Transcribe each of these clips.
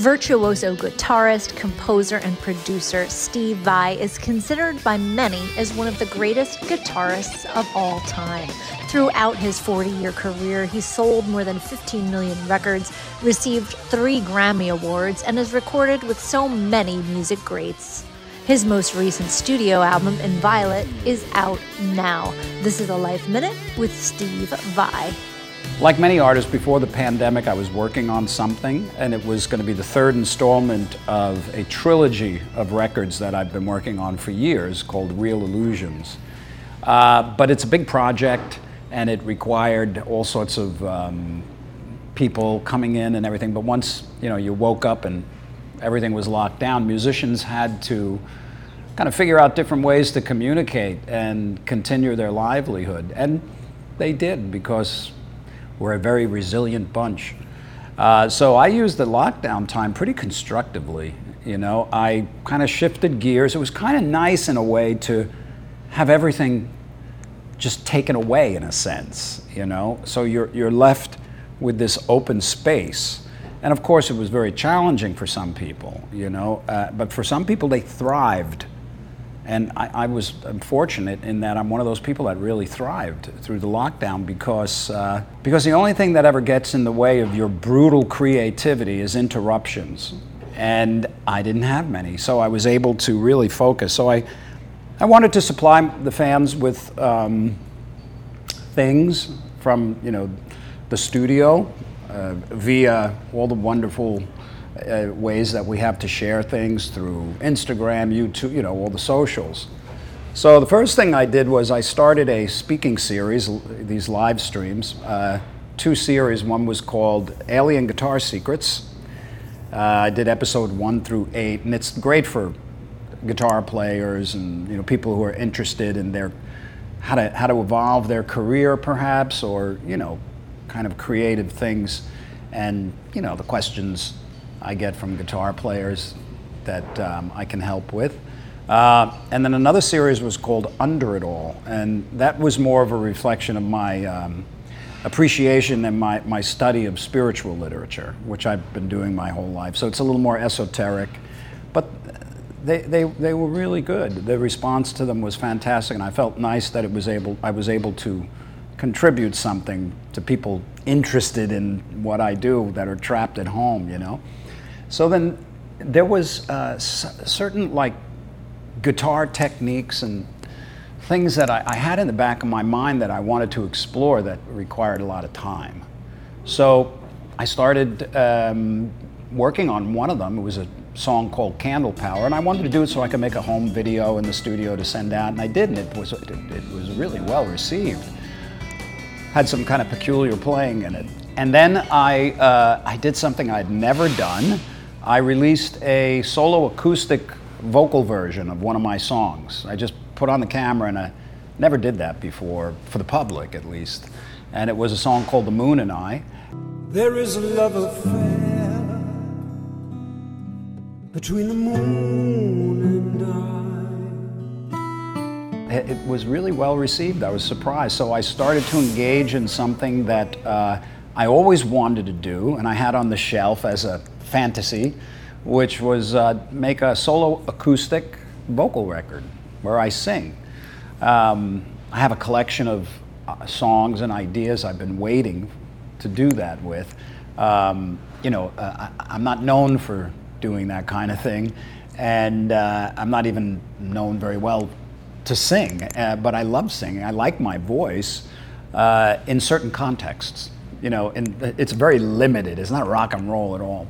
Virtuoso guitarist, composer, and producer Steve Vai is considered by many as one of the greatest guitarists of all time. Throughout his 40 year career, he sold more than 15 million records, received three Grammy Awards, and has recorded with so many music greats. His most recent studio album, Inviolate, is out now. This is a Life Minute with Steve Vai. Like many artists, before the pandemic, I was working on something, and it was going to be the third installment of a trilogy of records that I've been working on for years called Real Illusions. Uh, but it's a big project, and it required all sorts of um, people coming in and everything. But once you know you woke up and everything was locked down, musicians had to kind of figure out different ways to communicate and continue their livelihood, and they did because we're a very resilient bunch. Uh, so I used the lockdown time pretty constructively. You know, I kind of shifted gears. It was kind of nice in a way to have everything just taken away in a sense. You know, so you're you're left with this open space. And of course, it was very challenging for some people. You know, uh, but for some people, they thrived and I, I was fortunate in that I'm one of those people that really thrived through the lockdown because, uh, because the only thing that ever gets in the way of your brutal creativity is interruptions. And I didn't have many, so I was able to really focus. So I, I wanted to supply the fans with um, things from you know the studio uh, via all the wonderful uh, ways that we have to share things through Instagram, YouTube, you know, all the socials. So the first thing I did was I started a speaking series, these live streams, uh, two series. One was called Alien Guitar Secrets. Uh, I did episode one through eight, and it's great for guitar players and you know people who are interested in their how to how to evolve their career, perhaps, or you know, kind of creative things, and you know the questions I get from guitar players that um, I can help with. Uh, and then another series was called Under It All, and that was more of a reflection of my um, appreciation and my, my study of spiritual literature, which I've been doing my whole life. So it's a little more esoteric, but they, they, they were really good. The response to them was fantastic, and I felt nice that it was able, I was able to contribute something to people interested in what I do that are trapped at home, you know. So then there was uh, certain like guitar techniques and things that I, I, had in the back of my mind that I wanted to explore that required a lot of time. So I started um, working on one of them. It was a song called Candle Power, and I wanted to do it so I could make a home video in the studio to send out, and I did, and it was it, it was really well received. Had some kind of peculiar playing in it, and then I uh, I did something I'd never done. I released a solo acoustic vocal version of one of my songs. I just put on the camera and I never did that before, for the public at least. And it was a song called The Moon and I. There is a love affair between the moon and I. It was really well received. I was surprised. So I started to engage in something that uh, I always wanted to do and I had on the shelf as a fantasy, which was uh, make a solo acoustic vocal record where I sing. Um, I have a collection of uh, songs and ideas I've been waiting to do that with. Um, you know, uh, I, am not known for doing that kind of thing, and uh, I'm not even known very well to sing, uh, but I love singing. I like my voice uh, in certain contexts. You know, and it's very limited. It's not rock and roll at all.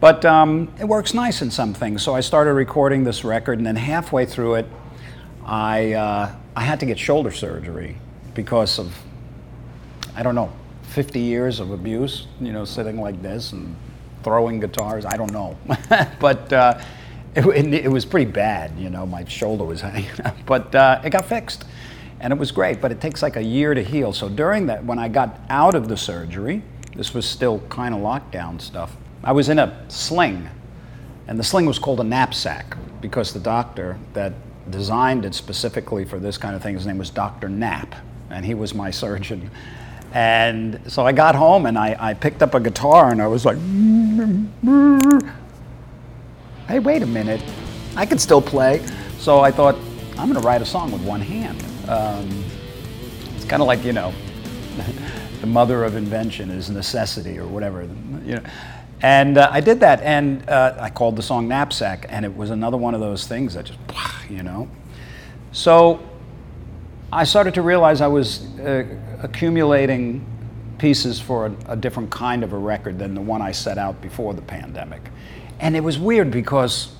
But um, it works nice in some things. So I started recording this record, and then halfway through it, I, uh, I had to get shoulder surgery because of, I don't know, 50 years of abuse, you know, sitting like this and throwing guitars. I don't know. but uh, it, it, was pretty bad, you know, my shoulder was hanging out. But uh, it got fixed, and it was great. But it takes like a year to heal. So during that, when I got out of the surgery, this was still kind of lockdown stuff. I was in a sling, and the sling was called a knapsack because the doctor that designed it specifically for this kind of thing, his name was Dr. Knapp, and he was my surgeon. And so I got home and I, I picked up a guitar and I was like, hey, wait a minute, I can still play. So I thought, I'm going to write a song with one hand. Um, it's kind of like, you know, the mother of invention is necessity or whatever. You know. And uh, I did that, and uh, I called the song Knapsack, and it was another one of those things that just, you know. So I started to realize I was uh, accumulating pieces for a, a, different kind of a record than the one I set out before the pandemic. And it was weird because,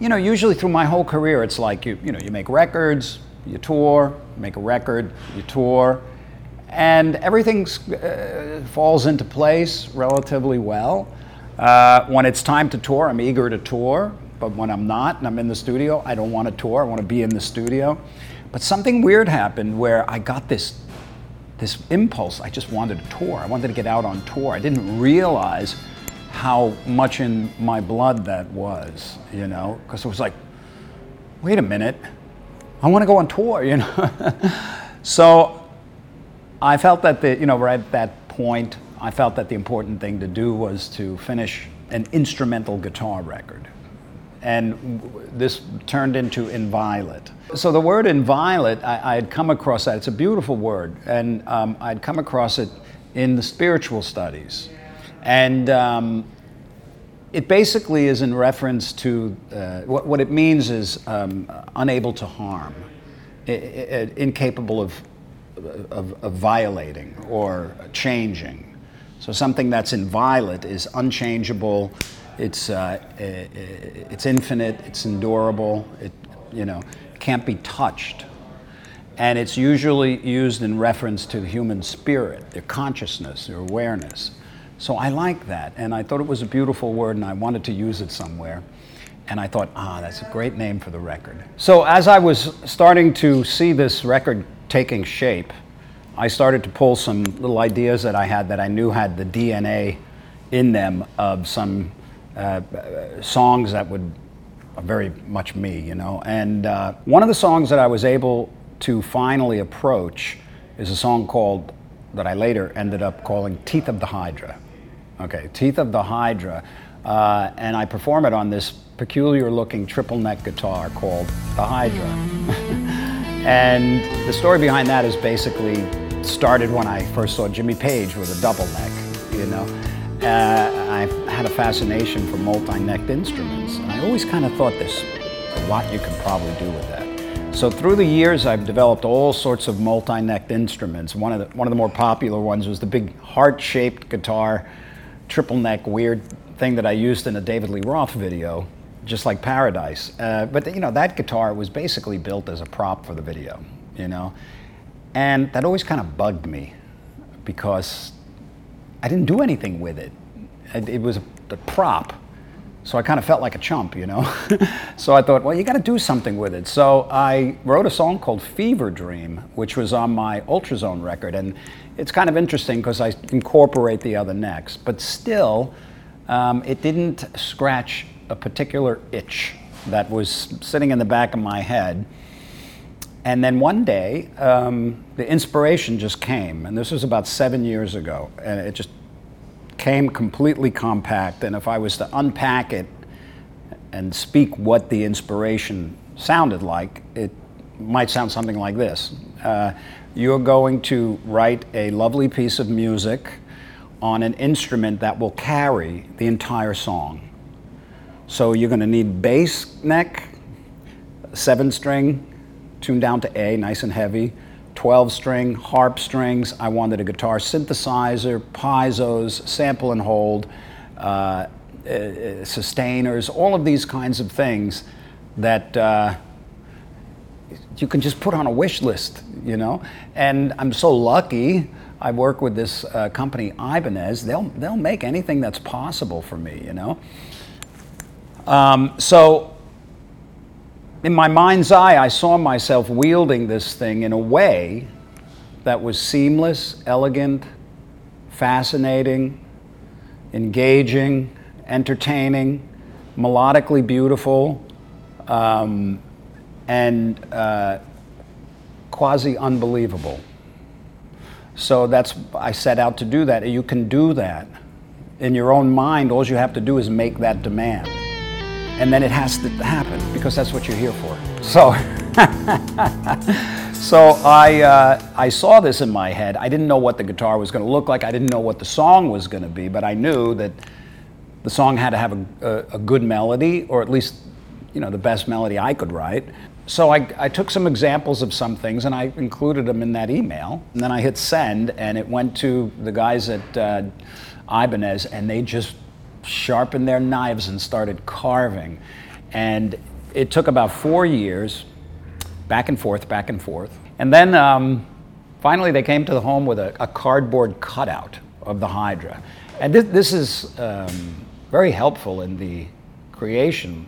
you know, usually through my whole career, it's like you, you know, you make records, you tour, make a record, you tour, and everything uh, falls into place relatively well. Uh, when it's time to tour, I'm eager to tour, but when I'm not and I'm in the studio, I don't want to tour. I want to be in the studio. But something weird happened where I got this this impulse. I just wanted to tour. I wanted to get out on tour. I didn't realize how much in my blood that was, you know, because it was like, wait a minute, I want to go on tour, you know. so I felt that the, you know, right at that point, I felt that the important thing to do was to finish an instrumental guitar record. And this turned into Inviolate. So the word Inviolate, I, I had come across that. It's a beautiful word. And um, I'd come across it in the spiritual studies. And um, it basically is in reference to uh, what, what, it means is um, unable to harm, I, I, incapable of of, of violating or changing. So something that's inviolate is unchangeable, it's, uh, it's infinite, it's endurable, it you know, can't be touched. And it's usually used in reference to the human spirit, their consciousness, their awareness. So I like that, and I thought it was a beautiful word, and I wanted to use it somewhere. And I thought, ah, that's a great name for the record. So as I was starting to see this record taking shape, I started to pull some little ideas that I had that I knew had the DNA in them of some uh, songs that would are very much me, you know. And uh, one of the songs that I was able to finally approach is a song called that I later ended up calling "Teeth of the Hydra." Okay, "Teeth of the Hydra," uh, and I perform it on this peculiar-looking triple neck guitar called the Hydra. And the story behind that is basically started when I first saw Jimmy Page with a double neck, you know. Uh, I had a fascination for multi-necked instruments. And I always kind of thought there's a lot you could probably do with that. So through the years, I've developed all sorts of multi-necked instruments. One of the, one of the more popular ones was the big heart-shaped guitar, triple neck weird thing that I used in a David Lee Roth video just like Paradise. Uh, but you know, that guitar was basically built as a prop for the video, you know, and that always kind of bugged me because I didn't do anything with it. It, was a, a prop, so I kind of felt like a chump, you know. so I thought, well, you got to do something with it. So I wrote a song called Fever Dream, which was on my Ultrazone record, and it's kind of interesting because I incorporate the other necks, but still. Um, it didn't scratch a particular itch that was sitting in the back of my head. And then one day, um, the inspiration just came, and this was about seven years ago, and it just came completely compact. And if I was to unpack it and speak what the inspiration sounded like, it might sound something like this uh, You're going to write a lovely piece of music on an instrument that will carry the entire song. So you're going to need bass neck, seven string, tuned down to A, nice and heavy, 12 string, harp strings. I wanted a guitar synthesizer, piezo's, sample and hold, uh, uh, sustainers, all of these kinds of things that uh, you can just put on a wish list, you know? And I'm so lucky. I work with this uh, company, Ibanez. They'll, they'll make anything that's possible for me, you know? Um, so, in my mind's eye, I saw myself wielding this thing in a way that was seamless, elegant, fascinating, engaging, entertaining, melodically beautiful, um, and uh, quasi unbelievable. So that's I set out to do that. You can do that in your own mind, all you have to do is make that demand. And then it has to happen because that's what you're here for. So, so I, uh, I saw this in my head. I didn't know what the guitar was going to look like. I didn't know what the song was going to be, but I knew that the song had to have a, a, a good melody, or at least, you know, the best melody I could write. So I, I took some examples of some things and I included them in that email. And then I hit send, and it went to the guys at uh, Ibanez, and they just sharpened their knives and started carving. And it took about four years, back and forth, back and forth. And then um, finally they came to the home with a, a, cardboard cutout of the Hydra. And this, this is um, very helpful in the creation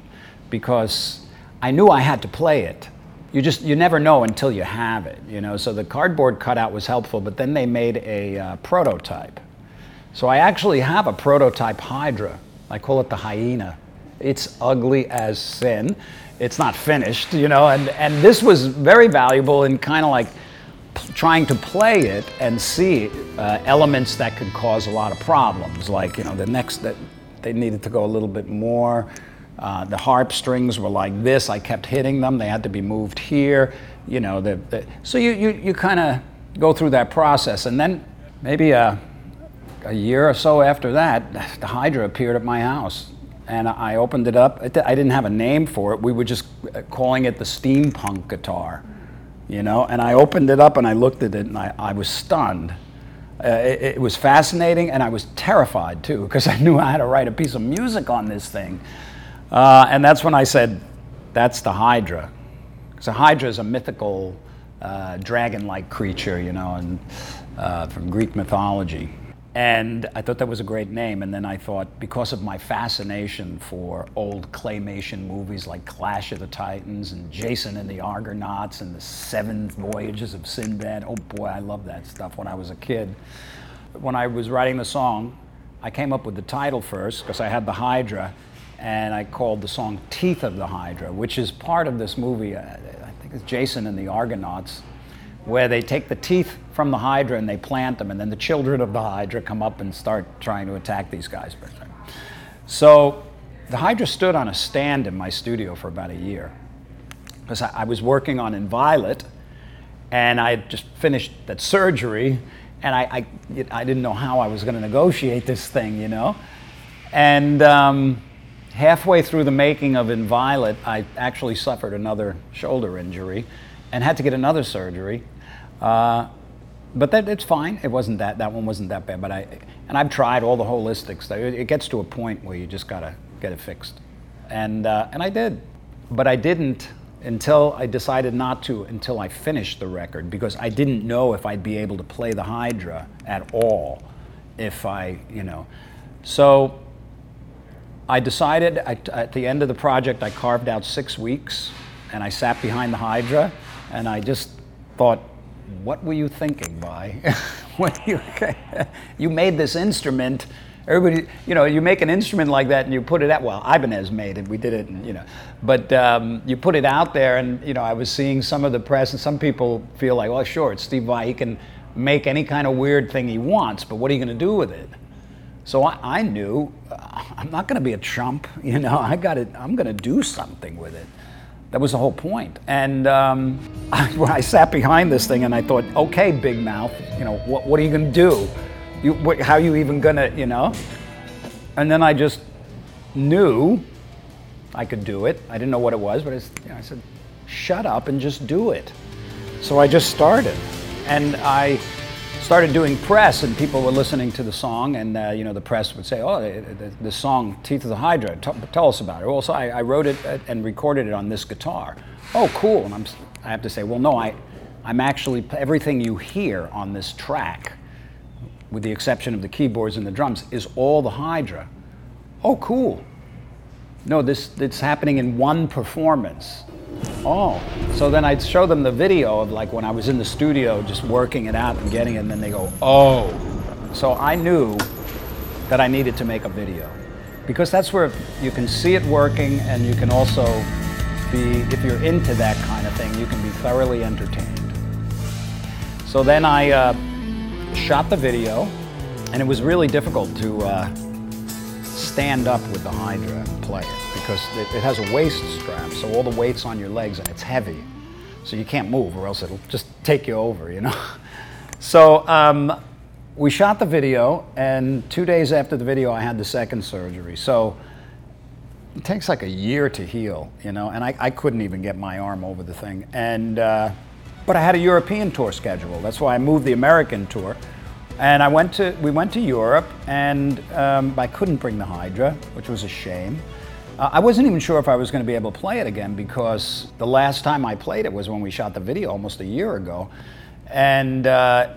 because I knew I had to play it. You just you never know until you have it, you know. So the cardboard cutout was helpful, but then they made a uh, prototype. So I actually have a prototype Hydra. I call it the hyena. It's ugly as sin. It's not finished, you know, and, and this was very valuable in kind of like trying to play it and see uh, elements that could cause a lot of problems. Like, you know, the next that they needed to go a little bit more. Uh, the harp strings were like this. I kept hitting them. They had to be moved here. You know, the, the so you, you, you kind of go through that process. And then maybe a, a year or so after that, the Hydra appeared at my house. And I opened it up. I didn't have a name for it. We were just uh, calling it the steampunk guitar, you know. And I opened it up and I looked at it and I, I was stunned. Uh, it, it was fascinating and I was terrified too because I knew I had to write a piece of music on this thing. Uh, and that's when I said, that's the Hydra. Because a Hydra is a mythical uh, dragon like creature, you know, and, uh, from Greek mythology. And I thought that was a great name. And then I thought, because of my fascination for old claymation movies like Clash of the Titans and Jason and the Argonauts and the Seven Voyages of Sinbad, oh boy, I loved that stuff when I was a kid. When I was writing the song, I came up with the title first because I had the Hydra and I called the song Teeth of the Hydra, which is part of this movie. Uh, I think it's Jason and the Argonauts, where they take the teeth from the Hydra and they plant them, and then the children of the Hydra come up and start trying to attack these guys. So the Hydra stood on a stand in my studio for about a year because I, was working on Inviolate, and I had just finished that surgery, and I, I, I didn't know how I was going to negotiate this thing, you know? And um, halfway through the making of Inviolate, I actually suffered another shoulder injury and had to get another surgery. Uh, but that it's fine. It wasn't that that one wasn't that bad. But I and I've tried all the holistics. It gets to a point where you just gotta get it fixed, and uh, and I did, but I didn't until I decided not to until I finished the record because I didn't know if I'd be able to play the Hydra at all if I you know, so I decided I, at the end of the project, I carved out six weeks and I sat behind the Hydra and I just thought, what were you thinking, by when you, you made this instrument, everybody, you know, you make an instrument like that and you put it out, well, Ibanez made it, we did it, and, you know, but um, you put it out there and, you know, I was seeing some of the press and some people feel like, well, sure, it's Steve Vai, he can make any kind of weird thing he wants, but what are you going to do with it? So I, I knew uh, I'm not going to be a chump, you know. I got it. I'm going to do something with it. That was the whole point. And um, I, I sat behind this thing, and I thought, okay, big mouth, you know, what, what are you going to do? You, what, how are you even going to, you know? And then I just knew I could do it. I didn't know what it was, but I, you know, I said, shut up and just do it. So I just started, and I started doing press, and people were listening to the song, and uh, you know the press would say, "Oh, the, the, song Teeth of the Hydra. T- tell us about it." Well, so I, I, wrote it uh, and recorded it on this guitar. Oh, cool! And I'm, I have to say, well, no, I, I'm actually everything you hear on this track, with the exception of the keyboards and the drums, is all the Hydra. Oh, cool! No, this it's happening in one performance. Oh, so then I'd show them the video of like when I was in the studio just working it out and getting it, and then they go, oh. So I knew that I needed to make a video because that's where you can see it working and you can also be, if you're into that kind of thing, you can be thoroughly entertained. So then I uh, shot the video, and it was really difficult to. Uh, stand up with the Hydra and play it because it, it has a waist strap, so all the weight's on your legs and it's heavy. So you can't move or else it'll just take you over, you know? So um, we shot the video, and two days after the video, I had the second surgery. So it takes like a year to heal, you know, and I, I couldn't even get my arm over the thing. And, uh, but I had a European tour schedule. That's why I moved the American tour. And I went to, we went to Europe, and um, I couldn't bring the Hydra, which was a shame. Uh, I wasn't even sure if I was going to be able to play it again because the last time I played it was when we shot the video almost a year ago. And uh,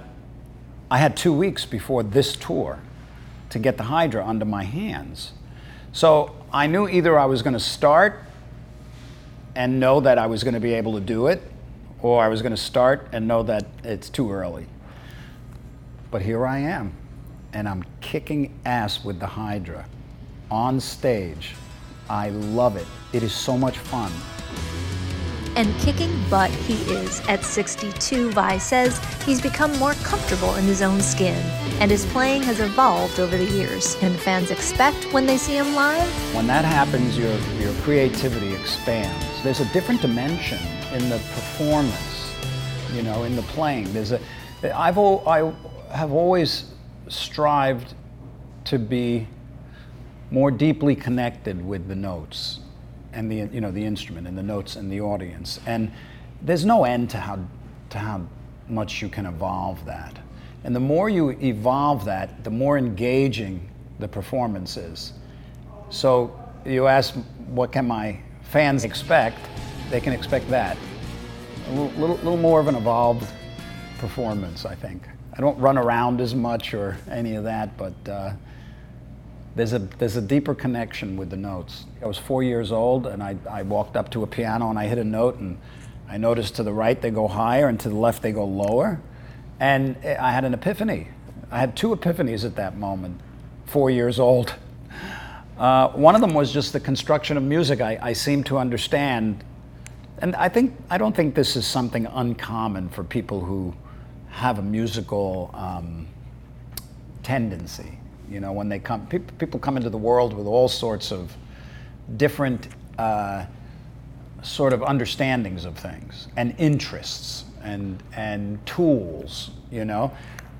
I had two weeks before this tour to get the Hydra under my hands. So I knew either I was going to start and know that I was going to be able to do it, or I was going to start and know that it's too early. But here I am, and I'm kicking ass with the Hydra on stage. I love it. It is so much fun. And kicking butt he is at 62, Vai says he's become more comfortable in his own skin, and his playing has evolved over the years. And fans expect when they see him live. When that happens, your, your creativity expands. There's a different dimension in the performance, you know, in the playing. There's a, I've, I have always strived to be more deeply connected with the notes and the you know the instrument and the notes and the audience. And there's no end to how to how much you can evolve that. And the more you evolve that the more engaging the performance is. So you ask what can my fans expect? They can expect that. A little, little, little more of an evolved performance i think. I don't run around as much or any of that but uh, there's a, there's a deeper connection with the notes. I was four years old and I, I walked up to a piano and I hit a note and I noticed to the right they go higher and to the left they go lower. And I had an epiphany. I had two epiphanies at that moment, four years old. Uh, one of them was just the construction of music. I, I seem to understand, and I think I don't think this is something uncommon for people who have a musical um, tendency. You know, when they come, pe- people come into the world with all sorts of different uh, sort of understandings of things and interests and and tools. You know,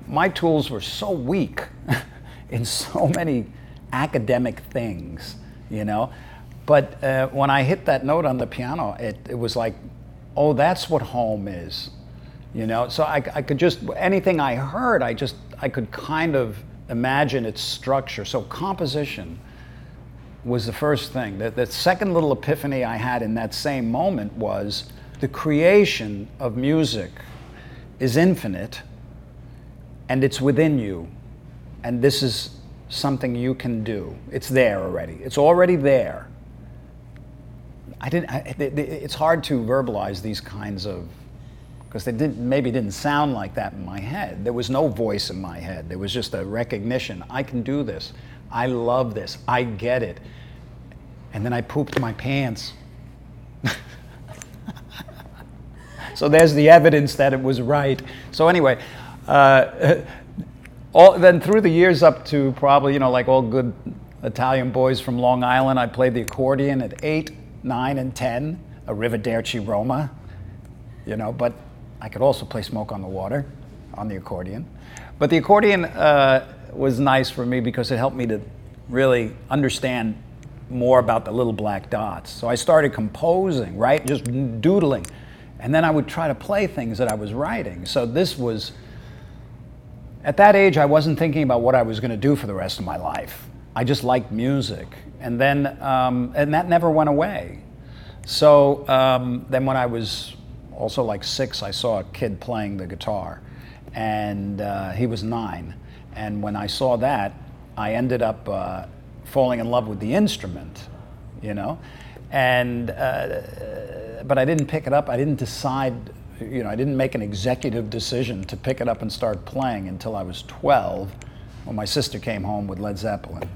my tools were so weak in so many academic things. You know, but uh, when I hit that note on the piano, it, it was like, oh, that's what home is. You know, so I, I could just anything I heard, I just I could kind of imagine its structure. So composition was the first thing. The, the second little epiphany I had in that same moment was the creation of music is infinite and it's within you. And this is something you can do. It's there already. It's already there. I didn't, I, it's hard to verbalize these kinds of because they didn't, maybe didn't sound like that in my head. There was no voice in my head. There was just a recognition I can do this. I love this. I get it. And then I pooped my pants. so there's the evidence that it was right. So, anyway, uh, all, then through the years up to probably, you know, like all good Italian boys from Long Island, I played the accordion at 8, 9, and 10, Arrivederci Roma, you know, but I could also play Smoke on the Water on the accordion. But the accordion uh, was nice for me because it helped me to really understand more about the little black dots. So I started composing, right? Just doodling. And then I would try to play things that I was writing. So this was, at that age, I wasn't thinking about what I was going to do for the rest of my life. I just liked music. And then, um, and that never went away. So um, then when I was also like six, I saw a kid playing the guitar, and uh, he was nine. And when I saw that, I ended up uh, falling in love with the instrument, you know. And uh, but I didn't pick it up. I didn't decide, you know, I didn't make an executive decision to pick it up and start playing until I was 12, when my sister came home with Led Zeppelin.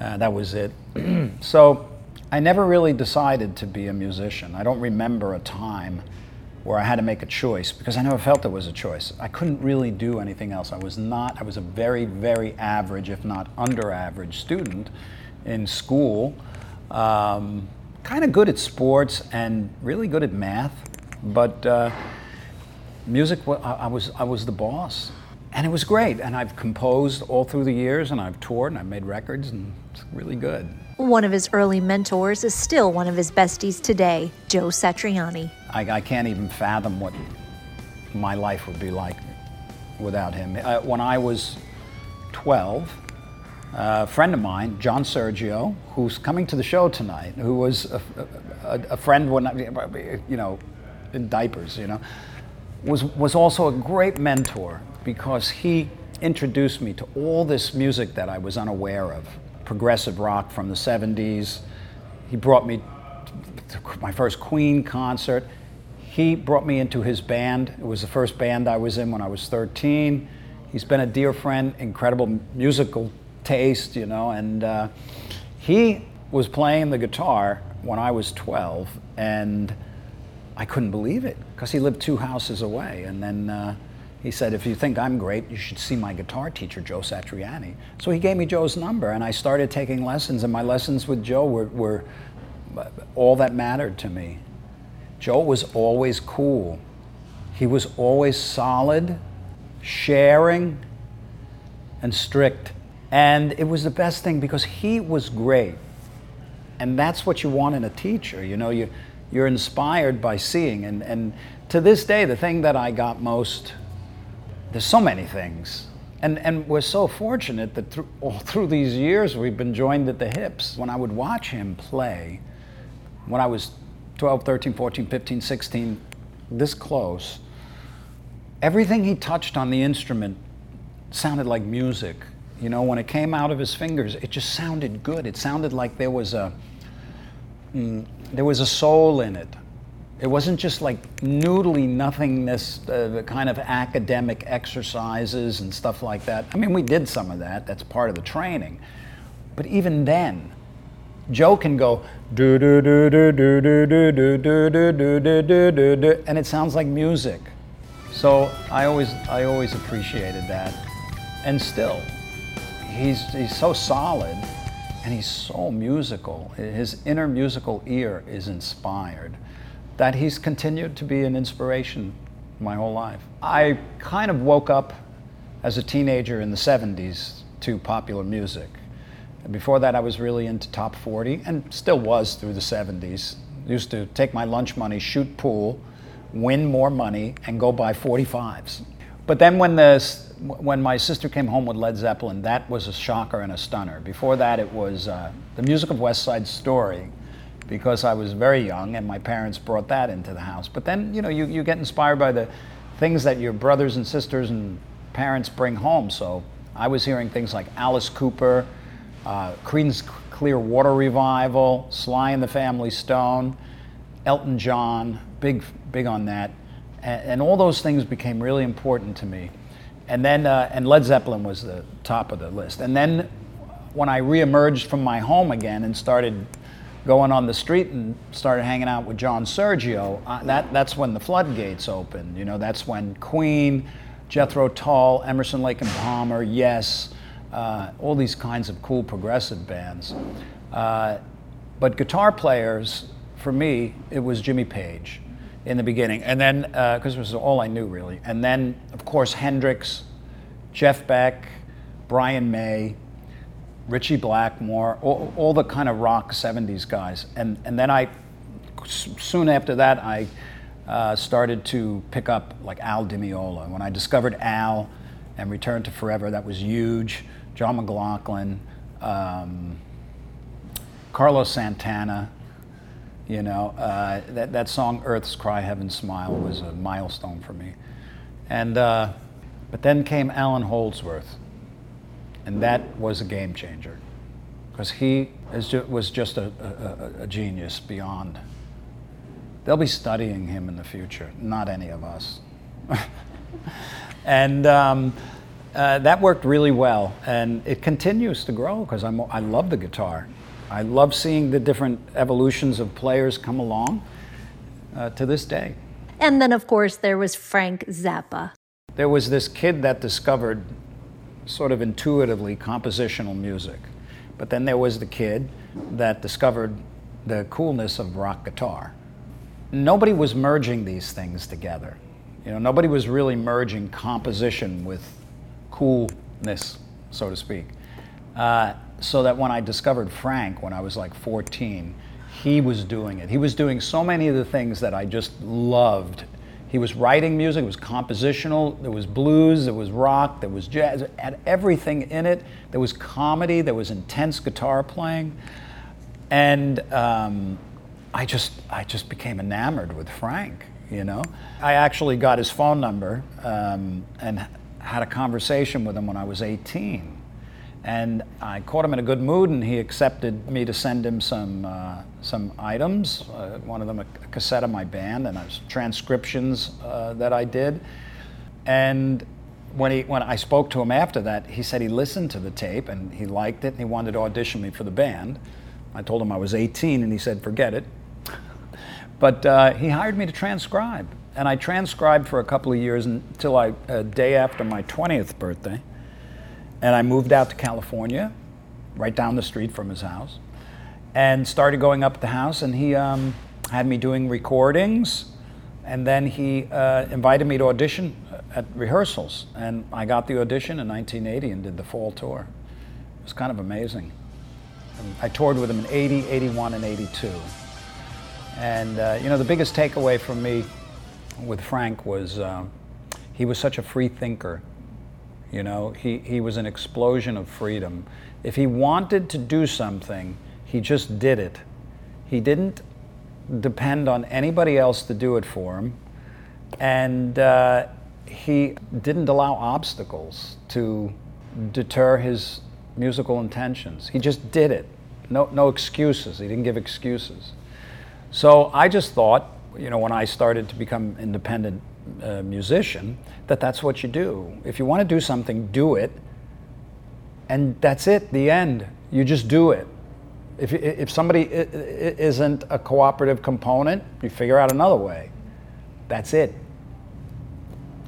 Uh, that was it. so I never really decided to be a musician. I don't remember a time where I had to make a choice because I never felt there was a choice. I couldn't really do anything else. I was not, I was a very, very average, if not under average student. in school. Um, kind of good at sports and really good at math, but uh, music, I, I, was, I was the boss. And it was great. And I've composed all through the years, and I've toured, and I've made records, and it's really good. One of his early mentors is still one of his besties today, Joe Satriani. I, I can't even fathom what my life would be like without him. Uh, when I was 12, a friend of mine, John Sergio, who's coming to the show tonight, who was a, a, a friend when I, you know, in diapers, you know, was was also a great mentor because he introduced me to all this music that I was unaware of, progressive rock from the 70s. He brought me to my first Queen concert. He brought me into his band. It was the first band I was in when I was 13. He's been a dear friend, incredible musical taste, you know, and uh, he was playing the guitar when I was 12, and I couldn't believe it because he lived two houses away. And then uh, he said, If you think I'm great, you should see my guitar teacher, Joe Satriani. So he gave me Joe's number, and I started taking lessons, and my lessons with Joe were, were uh, all that mattered to me. Joe was always cool, he was always solid, sharing, and strict. And it was the best thing because he was great. And that's what you want in a teacher. You know, you, you're inspired by seeing. And, and to this day, the thing that I got most, there's so many things. And, and we're so fortunate that through, all through these years we've been joined at the hips. When I would watch him play, when I was 12, 13, 14, 15, 16, this close, everything he touched on the instrument sounded like music. You know, when it came out of his fingers, it just sounded good. It sounded like there was a mm, there was a soul in it. It wasn't just like noodly nothingness, uh, kind of academic exercises and stuff like that. I mean, we did some of that. That's part of the training. But even then, Joe can go do do do do do do do do do do do do do do and it sounds like music. So I always I always appreciated that. And still, he's, he's so solid and he's so musical. His inner musical ear is inspired that he's continued to be an inspiration my whole life. I kind of woke up as a teenager in the 70s to popular music. Before that, I was really into top 40 and still was through the 70s. Used to take my lunch money, shoot pool, win more money, and go buy 45s. But then when the when my sister came home with Led Zeppelin, that was a shocker and a stunner. Before that, it was uh, the music of West Side Story, because I was very young and my parents brought that into the house. But then, you know, you, you get inspired by the things that your brothers and sisters and parents bring home. So I was hearing things like Alice Cooper, uh, Creedence Clearwater Revival, Sly and the Family Stone, Elton John, big, big on that. And, and all those things became really important to me and then uh, and Led Zeppelin was the top of the list. And then when I reemerged from my home again and started going on the street and started hanging out with John Sergio, uh, that that's when the floodgates opened. You know, that's when Queen, Jethro Tull, Emerson, Lake and Palmer, Yes, uh, all these kinds of cool progressive bands. Uh, but guitar players, for me, it was Jimmy Page in the beginning, and then because uh, it was all I knew really, and then of course Hendrix, Jeff Beck, Brian May, Ritchie Blackmore, all, all the kind of rock '70s guys, and and then I soon after that I uh, started to pick up like Al Di Meola. When I discovered Al and Return to Forever, that was huge. John McLaughlin, um, Carlos Santana, you know, uh, that, that song, Earth's Cry, Heaven's Smile, was a milestone for me. And, uh, but then came Allan Holdsworth, and that was a game changer because he ju- was just a, a, a, genius beyond. They'll be studying him in the future, not any of us. and um, uh, that worked really well, and it continues to grow because I love the guitar. I love seeing the different evolutions of players come along uh, to this day. And then, of course, there was Frank Zappa. There was this kid that discovered, sort of intuitively, compositional music. But then there was the kid that discovered the coolness of rock guitar. Nobody was merging these things together. You know, nobody was really merging composition with coolness, so to speak. Uh, so that when I discovered Frank when I was like 14, he was doing it. He was doing so many of the things that I just loved. He was writing music, it was compositional, there was blues, there was rock, there was jazz, had everything in it. There was comedy, there was intense guitar playing. And um, I just, I just became enamored with Frank, you know. I actually got his phone number um, and had a conversation with him when I was 18 and I caught him in a good mood, and he accepted me to send him some uh, some items. Uh, one of them a, cassette of my band, and transcriptions uh, that I did. And when he when I spoke to him after that, he said he listened to the tape and he liked it, and he wanted to audition me for the band. I told him I was 18, and he said, "Forget it." but uh, he hired me to transcribe, and I transcribed for a couple of years until I a day after my 20th birthday and I moved out to California, right down the street from his house, and started going up the house. And he um, had me doing recordings, and then he uh, invited me to audition at rehearsals. And I got the audition in 1980 and did the fall tour. It was kind of amazing. I toured with him in 80, 81, and 82. And uh, you know, the biggest takeaway from me with Frank was uh, he was such a free thinker. You know, he, he was an explosion of freedom. If he wanted to do something, he just did it. He didn't depend on anybody else to do it for him. And uh, he didn't allow obstacles to deter his musical intentions. He just did it. No, no excuses. He didn't give excuses. So I just thought, you know, when I started to become independent uh, musician that that's what you do. If you want to do something, do it. And that's it, the end. You just do it. If, if somebody isn't a cooperative component, you figure out another way. That's it.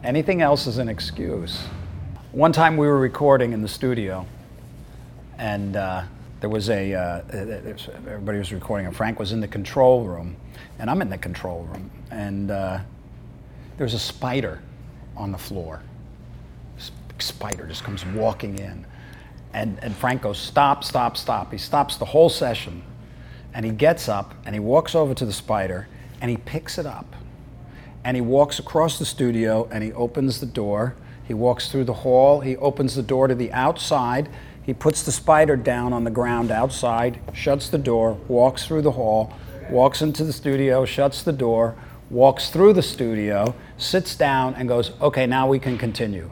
Anything else is an excuse. One time we were recording in the studio, and uh, there was a, uh, everybody was recording, and Frank was in the control room, and I'm in the control room. And uh, there's a spider on the floor. This spider just comes walking in. And, and Frank goes, Stop, stop, stop. He stops the whole session. And he gets up and he walks over to the spider and he picks it up. And he walks across the studio and he opens the door. He walks through the hall. He opens the door to the outside. He puts the spider down on the ground outside, shuts the door, walks through the hall, walks into the studio, shuts the door, walks through the studio, sits down, and goes, okay, now we can continue.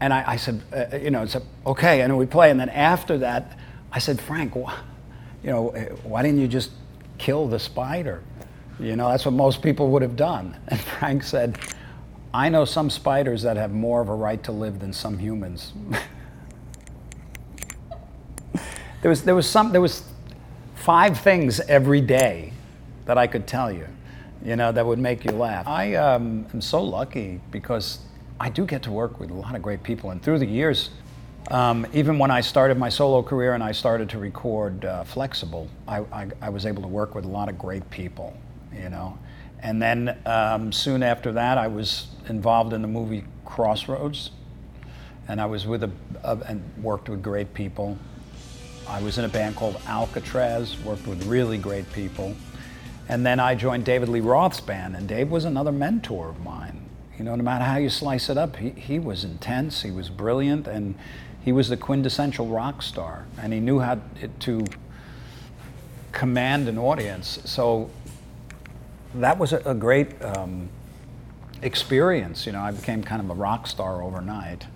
And I, I said, uh, uh you know, said, okay, and we play. And then after that, I said, Frank, wh- you know, uh, why didn't you just kill the spider? You know, that's what most people would have done. And Frank said, I know some spiders that have more of a right to live than some humans. there was there was some there was five things every day that I could tell you you know, that would make you laugh. I um, am so lucky because I do get to work with a lot of great people. And through the years, um, even when I started my solo career and I started to record uh, Flexible, I, I, I, was able to work with a lot of great people, you know. And then um, soon after that, I was involved in the movie Crossroads, and I was with a, a, and worked with great people. I was in a band called Alcatrazz, worked with really great people. And then I joined David Lee Roth's band, and Dave was another mentor of mine. You know, no matter how you slice it up, he, he was intense, he was brilliant, and he was the quintessential rock star, and he knew how to command an audience. So that was a, a great um, experience. You know, I became kind of a rock star overnight.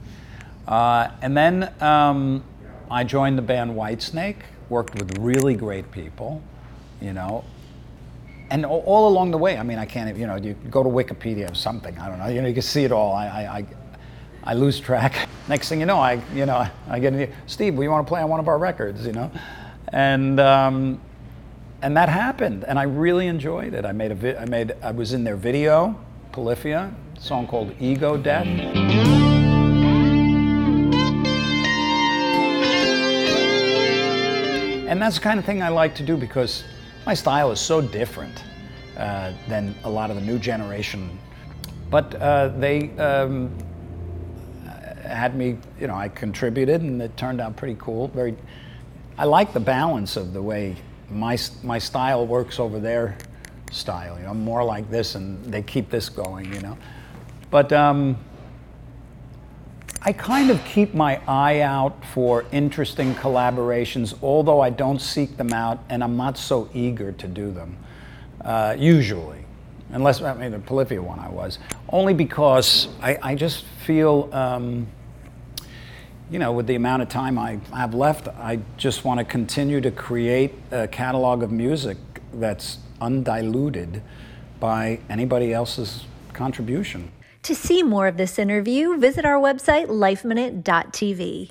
Uh, and then um, I joined the band Whitesnake, worked with really great people, you know, and all along the way, I mean, I can't, you know, you go to Wikipedia or something, I don't know, you know, you can see it all. I, I, I, lose track. Next thing you know, I, you know, I get, in, Steve, we want to play on one of our records, you know? And, um, and that happened, and I really enjoyed it. I made a, vi- I made, I was in their video, Polyphia, song called Ego Death. And that's the kind of thing I like to do because my style is so different uh, than a lot of the new generation. But uh, they um, had me, you know, I contributed and it turned out pretty cool. Very, I like the balance of the way my, my style works over their style. You know, I'm more like this and they keep this going, you know. But um, I kind of keep my eye out for interesting collaborations, although I don't seek them out and I'm not so eager to do them, uh, usually. Unless, I mean, the Polyphia one I was. Only because I, I just feel, um, you know, with the amount of time I have left, I just want to continue to create a catalog of music that's undiluted by anybody else's contribution. To see more of this interview, visit our website, lifeminute.tv.